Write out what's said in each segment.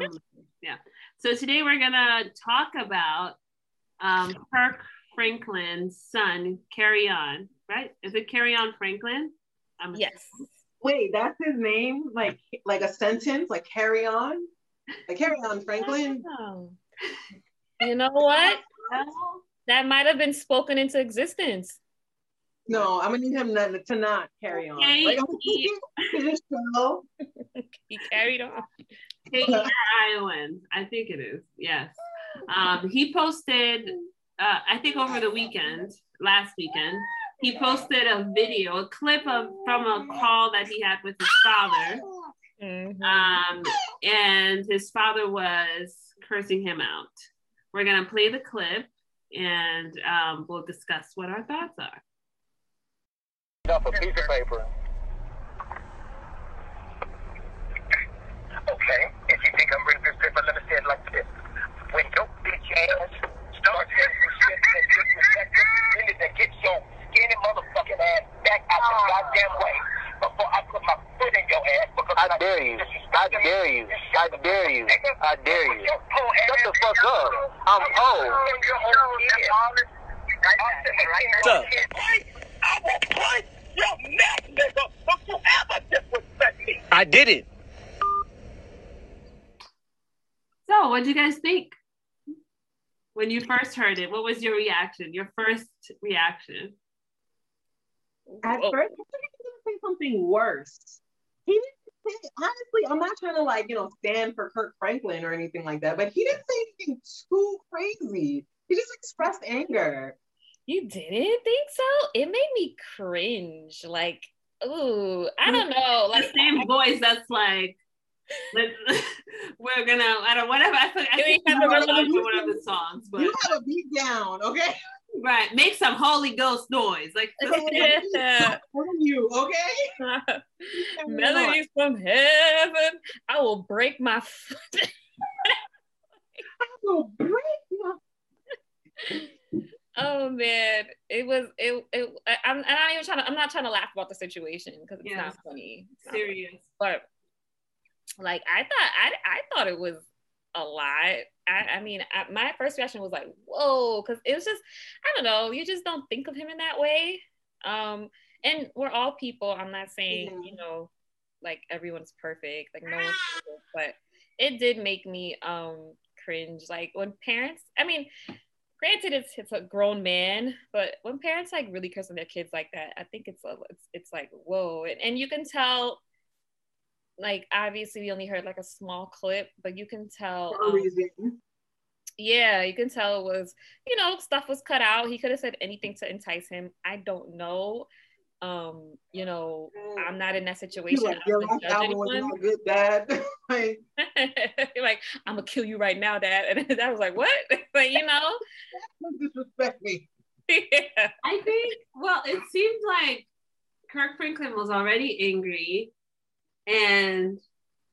Shall we start? Um, yeah. So today we're gonna talk about um, Kirk Franklin's son, Carry On. Right? Is it Carry On Franklin? I'm yes. Wait, that's his name? Like like a sentence? Like carry on? Like carry on, Franklin? Oh. You know what? that might have been spoken into existence. No, I'm gonna need him to, to not carry on. Hey, like, he, he carried on. Hey, Iowans, I think it is. Yes. Um, he posted, uh, I think over the weekend, last weekend, he posted a video, a clip of from a call that he had with his father. Mm-hmm. Um, and his father was cursing him out. We're gonna play the clip and um, we'll discuss what our thoughts are. Off a piece of paper. Okay, if you think I'm bringing this paper, let me say it like this. When your bitch ass starts getting shit that disrespectful, you need to get your skinny motherfucking ass back out the goddamn way before I put my foot in your ass. Because I dare you. I dare you. I dare you. I dare you. Shut the fuck up. I'm old. What's up? I will punch your neck, nigga, if you ever disrespect me. I did it. So, what do you guys think? When you first heard it, what was your reaction? Your first reaction? At oh. first, I thought he was gonna say something worse. He didn't say, honestly, I'm not trying to like, you know, stand for Kirk Franklin or anything like that, but he didn't say anything too crazy. He just expressed anger. You didn't think so? It made me cringe. Like, ooh, I mm. don't know. Like the same voice that's like we're gonna I don't whatever I forgot I think have one of the songs, but you gotta beat down, okay? Right, make some Holy Ghost noise, like from you, okay? Melodies from heaven. I will break my foot. I will break my. Oh man, it was it. it I, am not even trying to. I'm not trying to laugh about the situation because it's not funny. It's Serious, not but like I thought, I I thought it was a lot. I, I mean, I, my first reaction was like, whoa, because it was just, I don't know, you just don't think of him in that way. Um, and we're all people. I'm not saying, mm-hmm. you know, like everyone's perfect, like no one's perfect, but it did make me um cringe. Like when parents, I mean, granted it's it's a grown man, but when parents like really curse on their kids like that, I think it's a, it's, it's like whoa, and, and you can tell like obviously we only heard like a small clip, but you can tell. Um, yeah, you can tell it was, you know, stuff was cut out. He could have said anything to entice him. I don't know. Um, you know, I'm not in that situation. Like, was good, dad. like, like, I'm gonna kill you right now, dad. And I was like, what? but you know, disrespect me. Yeah. I think. Well, it seems like Kirk Franklin was already angry and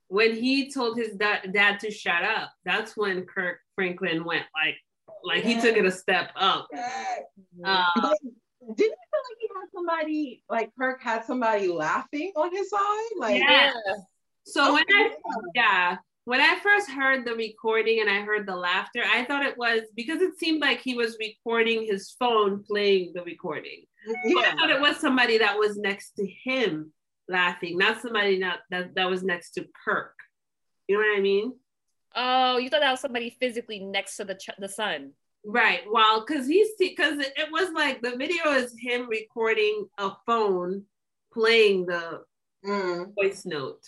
when he told his da- dad to shut up, that's when Kirk Franklin went like, like he took it a step up. Uh, didn't you feel like he had somebody like Kirk had somebody laughing on his side? Like, yeah. So when I yeah, when I first heard the recording and I heard the laughter, I thought it was because it seemed like he was recording his phone playing the recording. Yeah. I thought it was somebody that was next to him laughing, not somebody not that, that was next to Kirk. You know what I mean? Oh, you thought that was somebody physically next to the ch- the sun. Right. Well, because he's because it, it was like the video is him recording a phone playing the mm. voice note.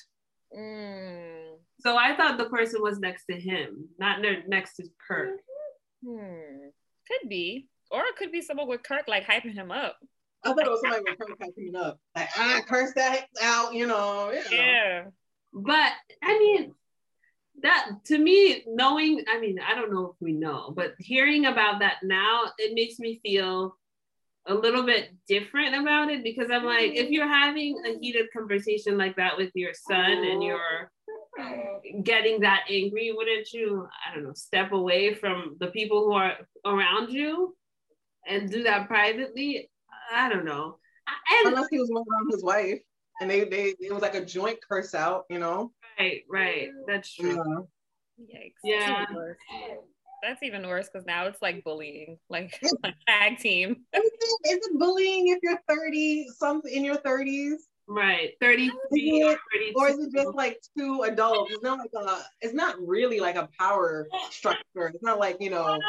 Mm. So I thought the person was next to him, not ne- next to Kirk. Hmm. Could be, or it could be someone with Kirk like hyping him up. I thought it was somebody with curse coming up. Like, I curse that out, you know. You know. Yeah. But I mean, that to me, knowing, I mean, I don't know if we know, but hearing about that now, it makes me feel a little bit different about it because I'm like, if mm-hmm. you're having a heated conversation like that with your son and you're getting that angry, wouldn't you, I don't know, step away from the people who are around you and do that privately? I don't know. And, Unless he was on his wife and they, they it was like a joint curse out, you know. Right, right. That's true. Yeah. Yikes. Yeah. That's even worse. That's even worse because now it's like bullying, like a tag team. Is it bullying if you're 30, something in your 30s? Right. 33 or 32. Or is it just like two adults? It's not like a it's not really like a power structure. It's not like, you know,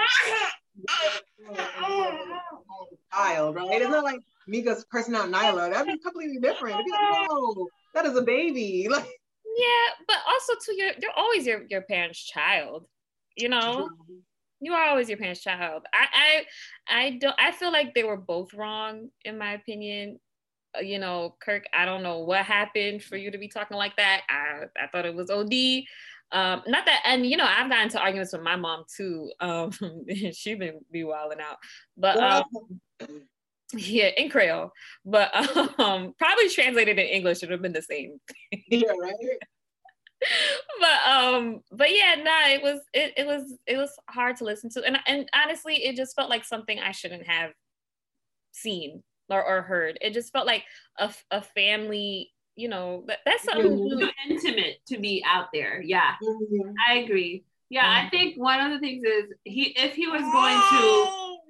child, right? It's not like Mika's cursing out Nyla. That'd be completely different. It'd be like, no, that is a baby. Like Yeah, but also too, you're you're always your your parents' child. You know, you are always your parents' child. I I I don't. I feel like they were both wrong in my opinion. Uh, You know, Kirk. I don't know what happened for you to be talking like that. I I thought it was OD. Um, not that, and you know, I've gotten into arguments with my mom too. Um, she been be wilding out, but um, yeah, in Creole, but um, probably translated in English it would have been the same. yeah, right? but um but yeah nah it was it, it was it was hard to listen to and and honestly it just felt like something i shouldn't have seen or, or heard it just felt like a, a family you know that, that's something Mhm. Too intimate to be out there. Yeah. Mhm. I agree. Yeah, I Mhm. think one of the things is he if he was going to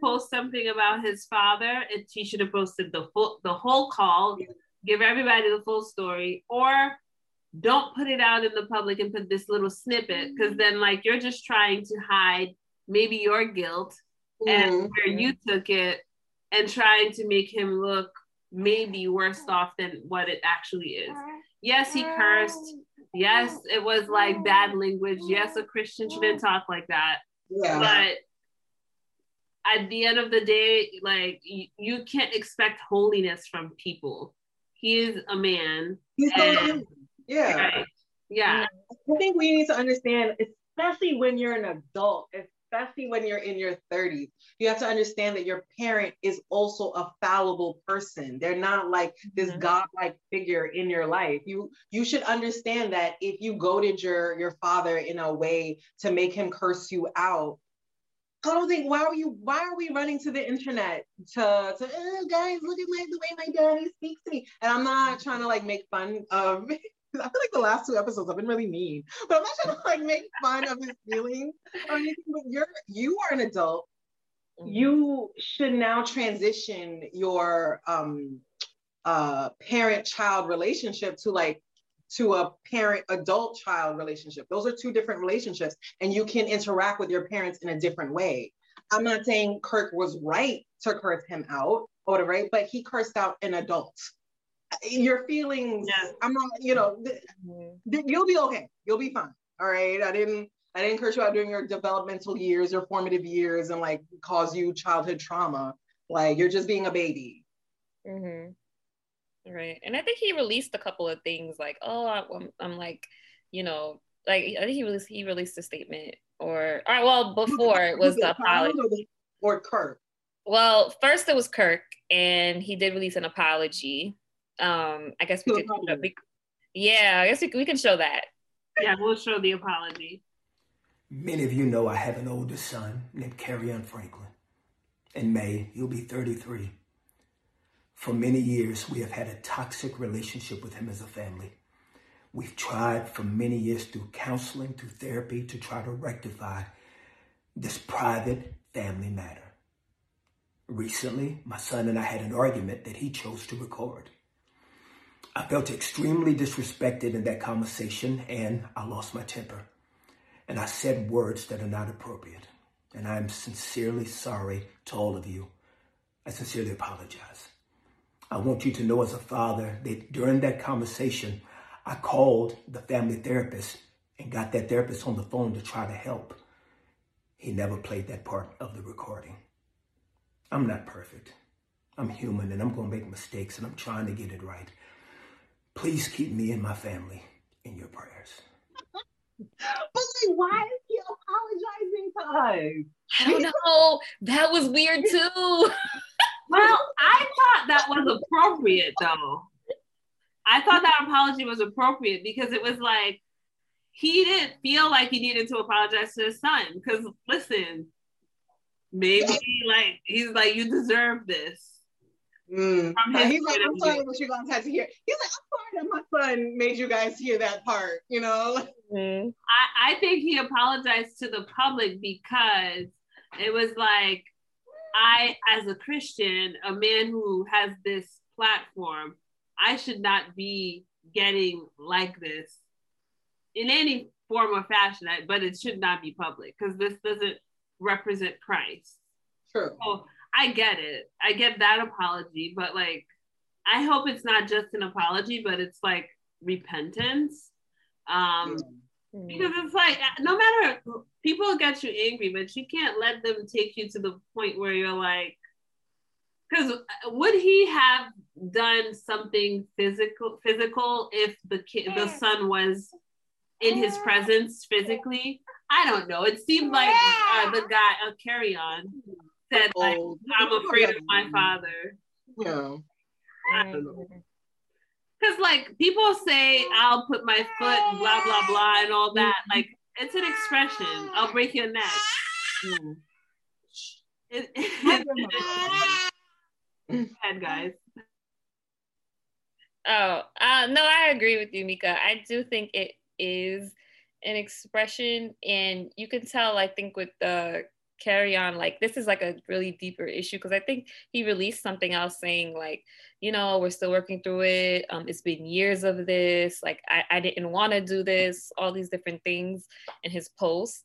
post something about his father, it, he should have posted the full the whole call, give everybody the full story, or don't put it out in the public and put this little snippet because then like you're just trying to hide maybe your guilt and Mhm. where you took it and trying to make him look maybe worse mm. off than what it actually is. Mm. Yes, he cursed. Mm. Yes, it was like bad language. Yes, a Christian shouldn't talk like that. Yeah. But at the end of the day, like you, you can't expect holiness from people. He is a man. He's and- young. yeah. Right. Yeah. I think we need to understand, especially when you're an adult, especially when you're in your 30s, you have to understand that your parent is also a fallible person. They're not like this Mhm. godlike figure in your life. You you should understand that if you goaded your your father in a way to make him curse you out. I don't think why are you why are we running to the internet to to oh, guys look at my the way my daddy speaks to me and I'm not trying to like make fun of I feel like the last two episodes I've been really mean, but I'm not trying to like make fun of his feelings or anything. But you're you are an adult. Mm-hmm. You should now transition your um uh parent-child relationship to like to a parent adult child relationship. Those are two different relationships, and you can interact with your parents in a different way. I'm not saying Kirk was right to curse him out or whatever, right? But he cursed out an adult. Your feelings, Yeah. I'm not, you know, th- th- you'll be okay. You'll be fine. All right. I didn't I didn't curse you out during your developmental years, your formative years, and like cause you childhood trauma. Like you're just being a baby. Mm-hmm. Right. And I think he released a couple of things like, oh, I'm, I'm like, you know, like I think he released he released a statement or all right, well, before it was the apology. Or Kirk. Well, first it was Kirk, and he did release an apology. Um, I guess we To could, we, yeah, I guess we, we can show that. Yeah, we'll show the apology. Many of you know I have an older son named Kerrion Franklin. In May, he'll be 33. For many years, we have had a toxic relationship with him as a family. We've tried for many years through counseling, through therapy, to try to rectify this private family matter. Recently, my son and I had an argument that he chose to record. I felt extremely disrespected in that conversation and I lost my temper and I said words that are not appropriate. And I am sincerely sorry to all of you. I sincerely apologize. I want you to know as a father that during that conversation, I called the family therapist and got that therapist on the phone to try to help. He never played that part of the recording. I'm not perfect. I'm human and I'm going to make mistakes and I'm trying to get it right. Please keep me and my family in your prayers. But like, why is he apologizing to us? I don't know. That was weird too. Well, I thought that was appropriate though. I thought that apology was appropriate because it was like he didn't feel like he needed to apologize to his son. Because listen, maybe like he's like, you deserve this. Mm. From his he's like, I'm sorry view. what you guys had to hear. He's like, I'm sorry that my son made you guys hear that part, you know? Mhm. I, I think he apologized to the public because it was like I, as a Christian, a man who has this platform, I should not be getting like this in any form or fashion, but it should not be public because this doesn't represent Christ. True. So I get it. I get that apology, but like, I hope it's not just an apology, but it's like repentance. Um, because it's like no matter people get you angry, but you can't let them take you to the point where you're like, because would he have done something physical physical if the kid the son was in his presence physically? I don't know. It seemed like uh, the guy, uh, carry on, said like, "I'm afraid of my father." Yeah. I don't know. Because like people say, I'll put my foot, blah blah blah, and all that. Like it's an expression. I'll break your neck. Mm. It, it's bad guys. Oh, uh, no, I agree with you, Mika. I do think it is an expression, and you can tell. I think with the carry on, like this is like a really deeper issue because I think he released something else saying like, you know, we're still working through it. Um, it's been years of this. Like I, I didn't want to do this. All these different things in his post.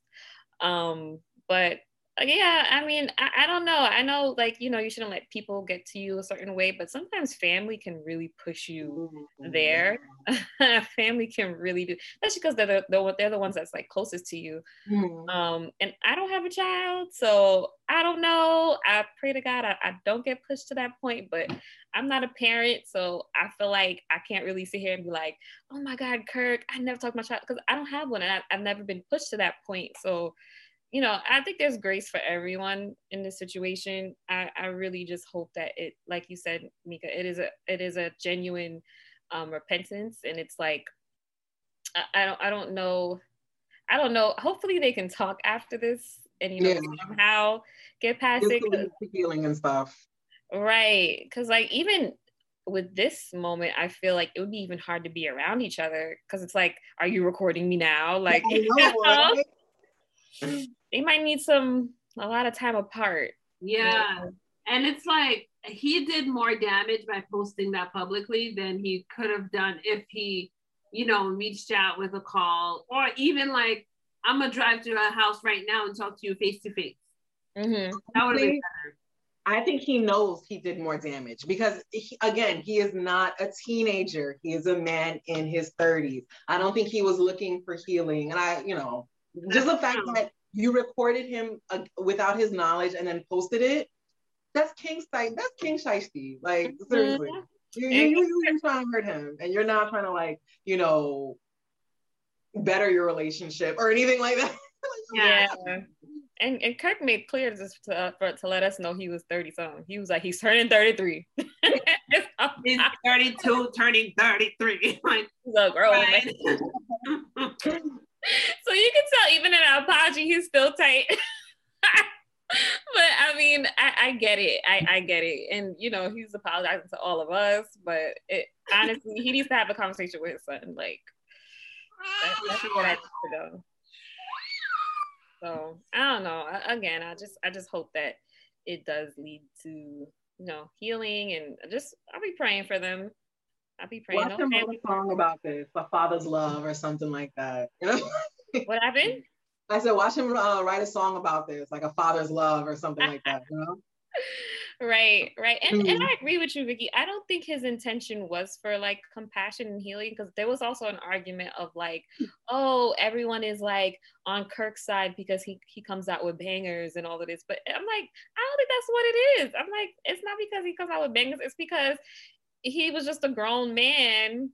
Um, but uh, yeah, I mean, I, I don't know. I know, like, you know, you shouldn't let people get to you a certain way, but sometimes family can really push you there. family can really do, especially because they're the, the, they're the ones that's like closest to you. Mhm. Um, and I don't have a child, so I don't know. I pray to God I, I don't get pushed to that point, but I'm not a parent, so I feel like I can't really sit here and be like, oh my God, Kirk, I never talked to my child because I don't have one and I, I've never been pushed to that point. So, you know, I think there's grace for everyone in this situation. I, I really just hope that it, like you said, Mika, it is a it is a genuine um, repentance, and it's like I, I don't I don't know I don't know. Hopefully they can talk after this and you know Yeah. somehow get past Just it. healing and stuff. Right. Because, like, even with this moment, I feel like it would be even hard to be around each other because it's like, are you recording me now? Like, I know, right? They might need some, a lot of time apart. Yeah. And it's like he did more damage by posting that publicly than he could have done if he, you know, reached out with a call or even like, I'm gonna drive to a house right now and talk to you face to face. Mhm. That would have been better. I think he knows he did more damage because, he, again, he is not a teenager. He is a man in his 30s. I don't think he was looking for healing. And I, you know, just the fact that you recorded him uh, without his knowledge and then posted it, that's king site. That's king shiesty. Like, seriously. You, you, you, you, you're trying to hurt him and you're not trying to, like, you know, better your relationship or anything like that. Yeah. And, and Kirk made clear just to, uh, for, to let us know he was 30 something. He was like, he's turning 33. he's He's 32, turning 33. like, a grown man. right? So you can tell even in an apology he's still tight. But i mean I, I get it. I, I get it. And you know he's apologizing to all of us but it honestly he needs to have a conversation with his son like that, that's what I need to know. so i don't know. Again i just i just hope that it does lead to you know healing and just i'll be praying for them i'll be praying Watch him write a song about this, a father's love or something like that. What happened I said, watch him uh, write a song about this, like a father's love or something like that. You know? right right and, and Mhm. i agree with you vicky i don't think his intention was for like compassion and healing because there was also an argument of like oh everyone is like on kirk's side because he he comes out with bangers and all of this but i'm like i don't think that's what it is i'm like it's not because he comes out with bangers it's because he was just a grown man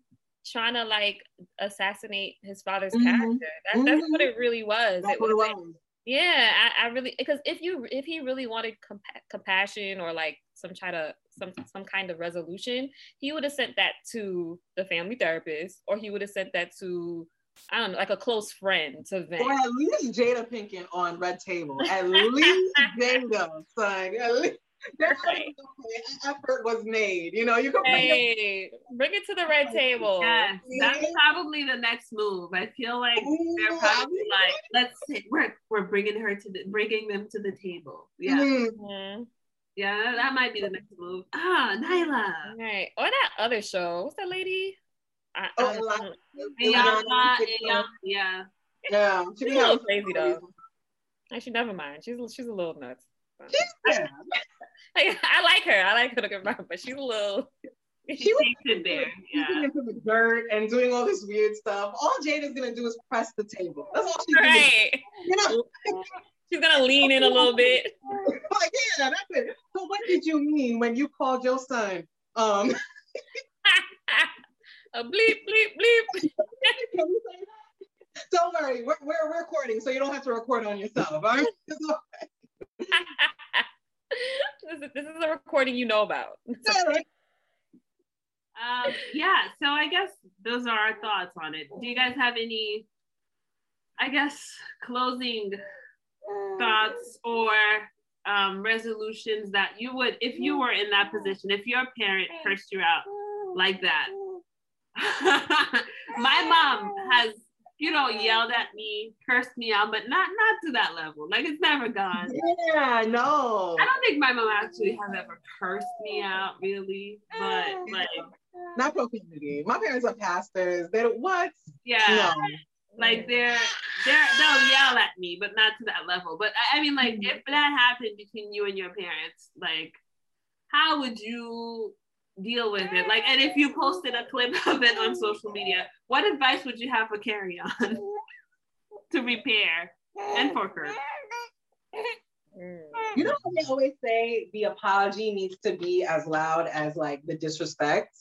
trying to like assassinate his father's Mhm. character that, that's Mhm. what it really was That's it was yeah, I, I really because if you if he really wanted compa- compassion or like some kind of some some kind of resolution, he would have sent that to the family therapist, or he would have sent that to I don't know, like a close friend to vent. Or at least Jada Pinkett on Red Table. At least Jada, son. At least- That effort was made. You know, you can hey, bring it to the red table. Yes, that's probably the next move. I feel like they're probably like, let's say we're we're bringing her to the bringing them to the table. Yeah, Mhm. yeah, that might be the next move. Ah, Nyla, Right. Or that other show. What's that lady? I, Oh, I, Ilana. Iyanla, Iyanla, yeah. Yeah, she She's a little having crazy though. Actually, never mind. She's she's a little nuts. Yeah. I like her. I like her to around, but she's a little. She was- takes it there. Yeah. into the dirt and doing all this weird stuff. All Jade is gonna do is press the table. That's all she's gonna do. You know, She's gonna lean in a little bit. like yeah, that's it. So what did you mean when you called your son? Um, a bleep bleep bleep. can you say that? Don't worry, we're, we're recording, so you don't have to record on yourself. All right? So, this, is, this is a recording you know about. yeah. Um, yeah, so I guess those are our thoughts on it. Do you guys have any, I guess, closing thoughts or um, resolutions that you would, if you were in that position, if your parent cursed you out like that? My mom has, you know, yelled at me, cursed me out, but not not to that level. Like it's never gone. Yeah, no. I don't think my mom actually has ever cursed me out, really, but ah, like, Not profanity. My parents are pastors. They don't what? yeah. No. like they're they're they'll yell at me but not to that level but i, I mean like mm-hmm. if that happened between you and your parents like how would you deal with it like and if you posted a clip of it on social media what advice would you have for carry on to repair and for Kirk? Mm. You know what they always say? The apology needs to be as loud as like the disrespect.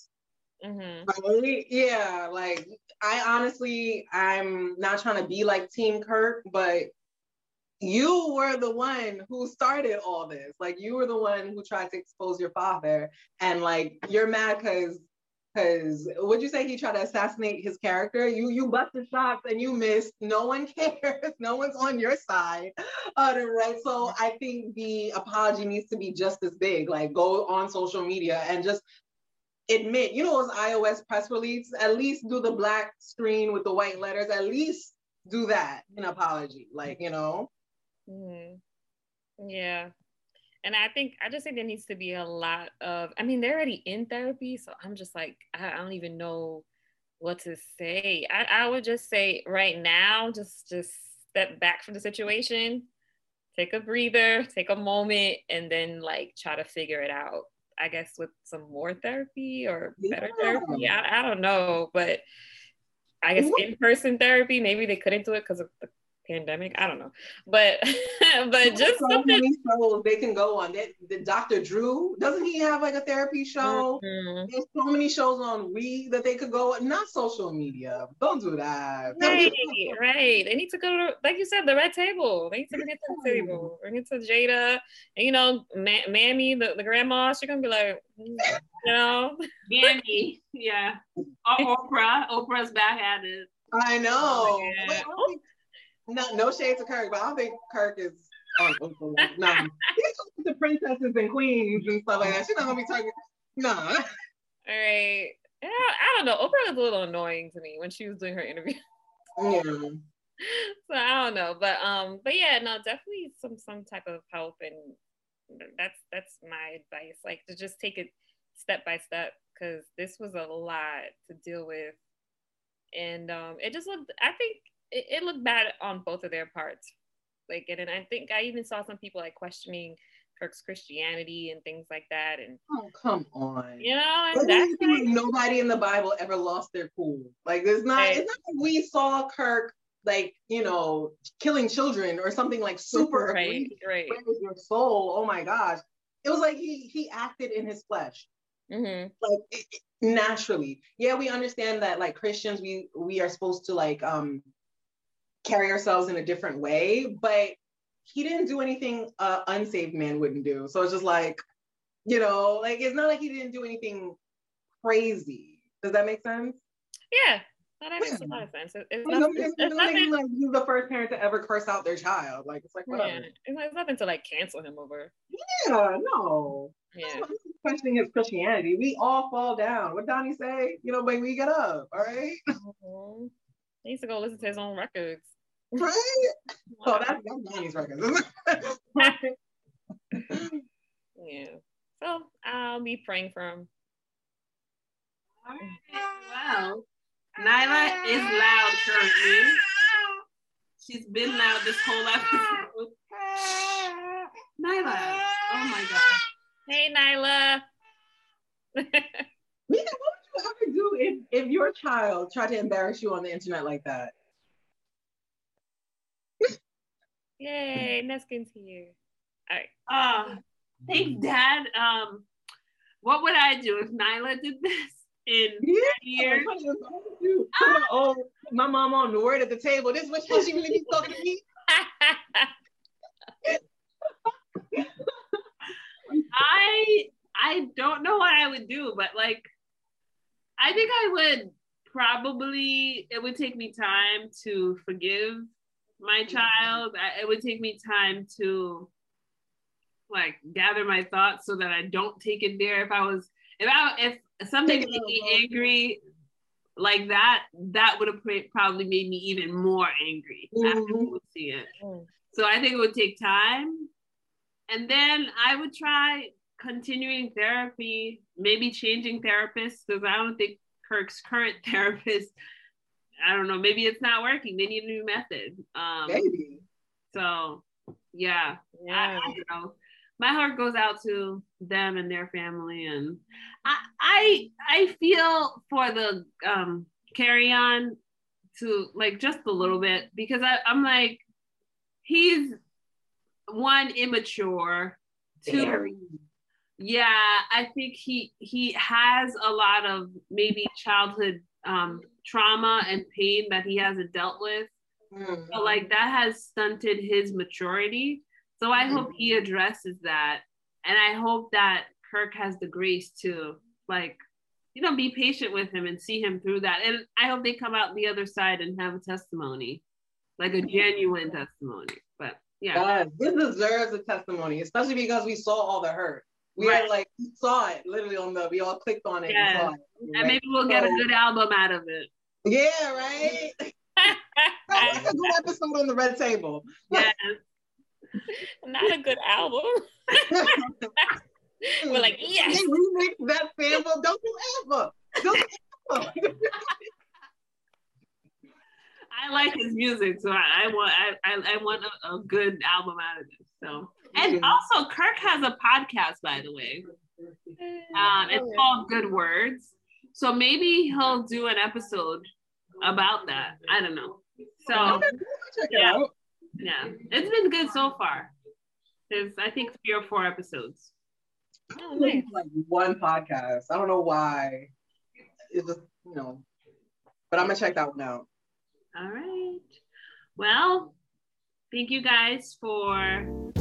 Mhm. Right? Yeah, like I honestly, I'm not trying to be like Team Kirk, but you were the one who started all this. Like you were the one who tried to expose your father, and like you're mad because because would you say he tried to assassinate his character? You you busted shots and you missed. No one cares. No one's on your side. Uh, right. So I think the apology needs to be just as big. Like go on social media and just admit, you know, those iOS press release, at least do the black screen with the white letters, at least do that in apology. Like, you know, Mhm. Yeah. And I think I just think there needs to be a lot of I mean, they're already in therapy, so I'm just like, I, I don't even know what to say. I, I would just say right now, just just step back from the situation, take a breather, take a moment, and then like try to figure it out. I guess with some more therapy or better Yeah. therapy. I, I don't know, but I guess in-person therapy, maybe they couldn't do it because of the pandemic. I don't know, but but just so something. many shows they can go on. That the Dr. Drew doesn't he have like a therapy show? Mhm. There's so many shows on We that they could go on. Not social media. Don't do that. Right, right. They need to go to, like you said, the red table. They need to bring it to the table. Bring it to Jada. And, you know, Ma- Mammy, the, the grandma, she's gonna be like, mm, you know, Gammy, yeah. Or Oprah. Oprah's back at it. I know. Oh, yeah. But I don't think- no, no shade to Kirk, but I don't think Kirk is on. No, he's talking to princesses and queens and stuff like that. She's not gonna be talking. No. all right. Yeah, I don't know. Oprah was a little annoying to me when she was doing her interview. Yeah. so I don't know, but um, but yeah, no, definitely some some type of help, and that's that's my advice. Like to just take it step by step because this was a lot to deal with, and um, it just looked. I think it, it looked bad on both of their parts. Like, and, and I think I even saw some people like questioning Kirk's Christianity and things like that, and Oh, come on. you know, and that's like, nobody in the Bible ever lost their cool. Like it's not. Right. It's not like we saw Kirk like you know killing children or something like super right, right. Where your soul? Oh my gosh! It was like he he acted in his flesh. hmm like it- naturally yeah we understand that like christians we we are supposed to like um carry ourselves in a different way but he didn't do anything uh unsaved man wouldn't do so it's just like you know like it's not like he didn't do anything crazy does that make sense Yeah, No, that makes a lot of sense. It- It's, not, it's, it's nothing. like he's the first parent to ever curse out their child. Like it's like whatever. it's, it's nothing to like cancel him over. Yeah, no. Yeah. Questioning his Christianity. We all fall down. What Donnie say? You know, but we get up. All right. Mhm. He needs to go listen to his own records. Right. So oh, that's, that's Donnie's record. yeah. So I'll be praying for him. All right. Wow. Nyla is loud currently. She's been loud this whole episode. Nyla. Oh my god. Hey, Nyla. Mika, what would you do if, if your child tried to embarrass you on the internet like that? Yay, Neskin's here. All right. Uh, thanks, Dad. Um, what would I do if Nyla did this in Yeah. years? What would you do? Put oh, my mom on the word at the table. This is what she really be talking to me. I I don't know what I would do, but like I think I would probably it would take me time to forgive my child. I, it would take me time to like gather my thoughts so that I don't take it there. If I was if I if something made me angry like that, that would have probably made me even more angry after Mhm. we would see it. Mm. So I think it would take time. And then I would try continuing therapy, maybe changing therapists, because I don't think Kirk's current therapist, I don't know, maybe it's not working. They need a new method. Um, Baby. so yeah, I, yeah. I don't know. My heart goes out to them and their family, and I I, I feel for the um, carry on to like just a little bit because I, I'm like he's one immature, two Very. Yeah i think he he has a lot of maybe childhood um trauma and pain that he hasn't dealt with. So like that has stunted his maturity. So i hope he Mm-hmm. addresses that. And i hope that kirk has the grace to like you know be patient with him and see him through that. And i hope they come out the other side and have a testimony like a genuine testimony. But yeah. God, this deserves a testimony, especially because we saw all the hurt. We Right. had like we saw it literally on the we all clicked on it Yeah. and saw it. and maybe we'll get a good album out of it Yeah, right. That's a good episode on the red table. yes Not a good album. We're like, yes. They remixed that sample. Don't do ever. Don't do ever. I like his music, so I, I want I, I, I want a, a good album out of this. So and also Kirk has a podcast, by the way. Um, it's called Good Words. So maybe he'll do an episode about that. I don't know. So Okay, check it Yeah. yeah, it's been good so far. There's I think three or four episodes. Oh, nice. Like one podcast. I don't know why. It's just you know, but I'm gonna check that one out. All right. Well, thank you guys for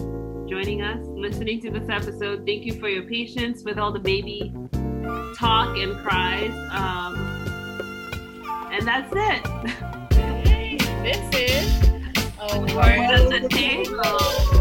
joining us, listening to this episode. Thank you for your patience with all the baby talk and cries. Um, and that's it. Hey, this is a Word at the table.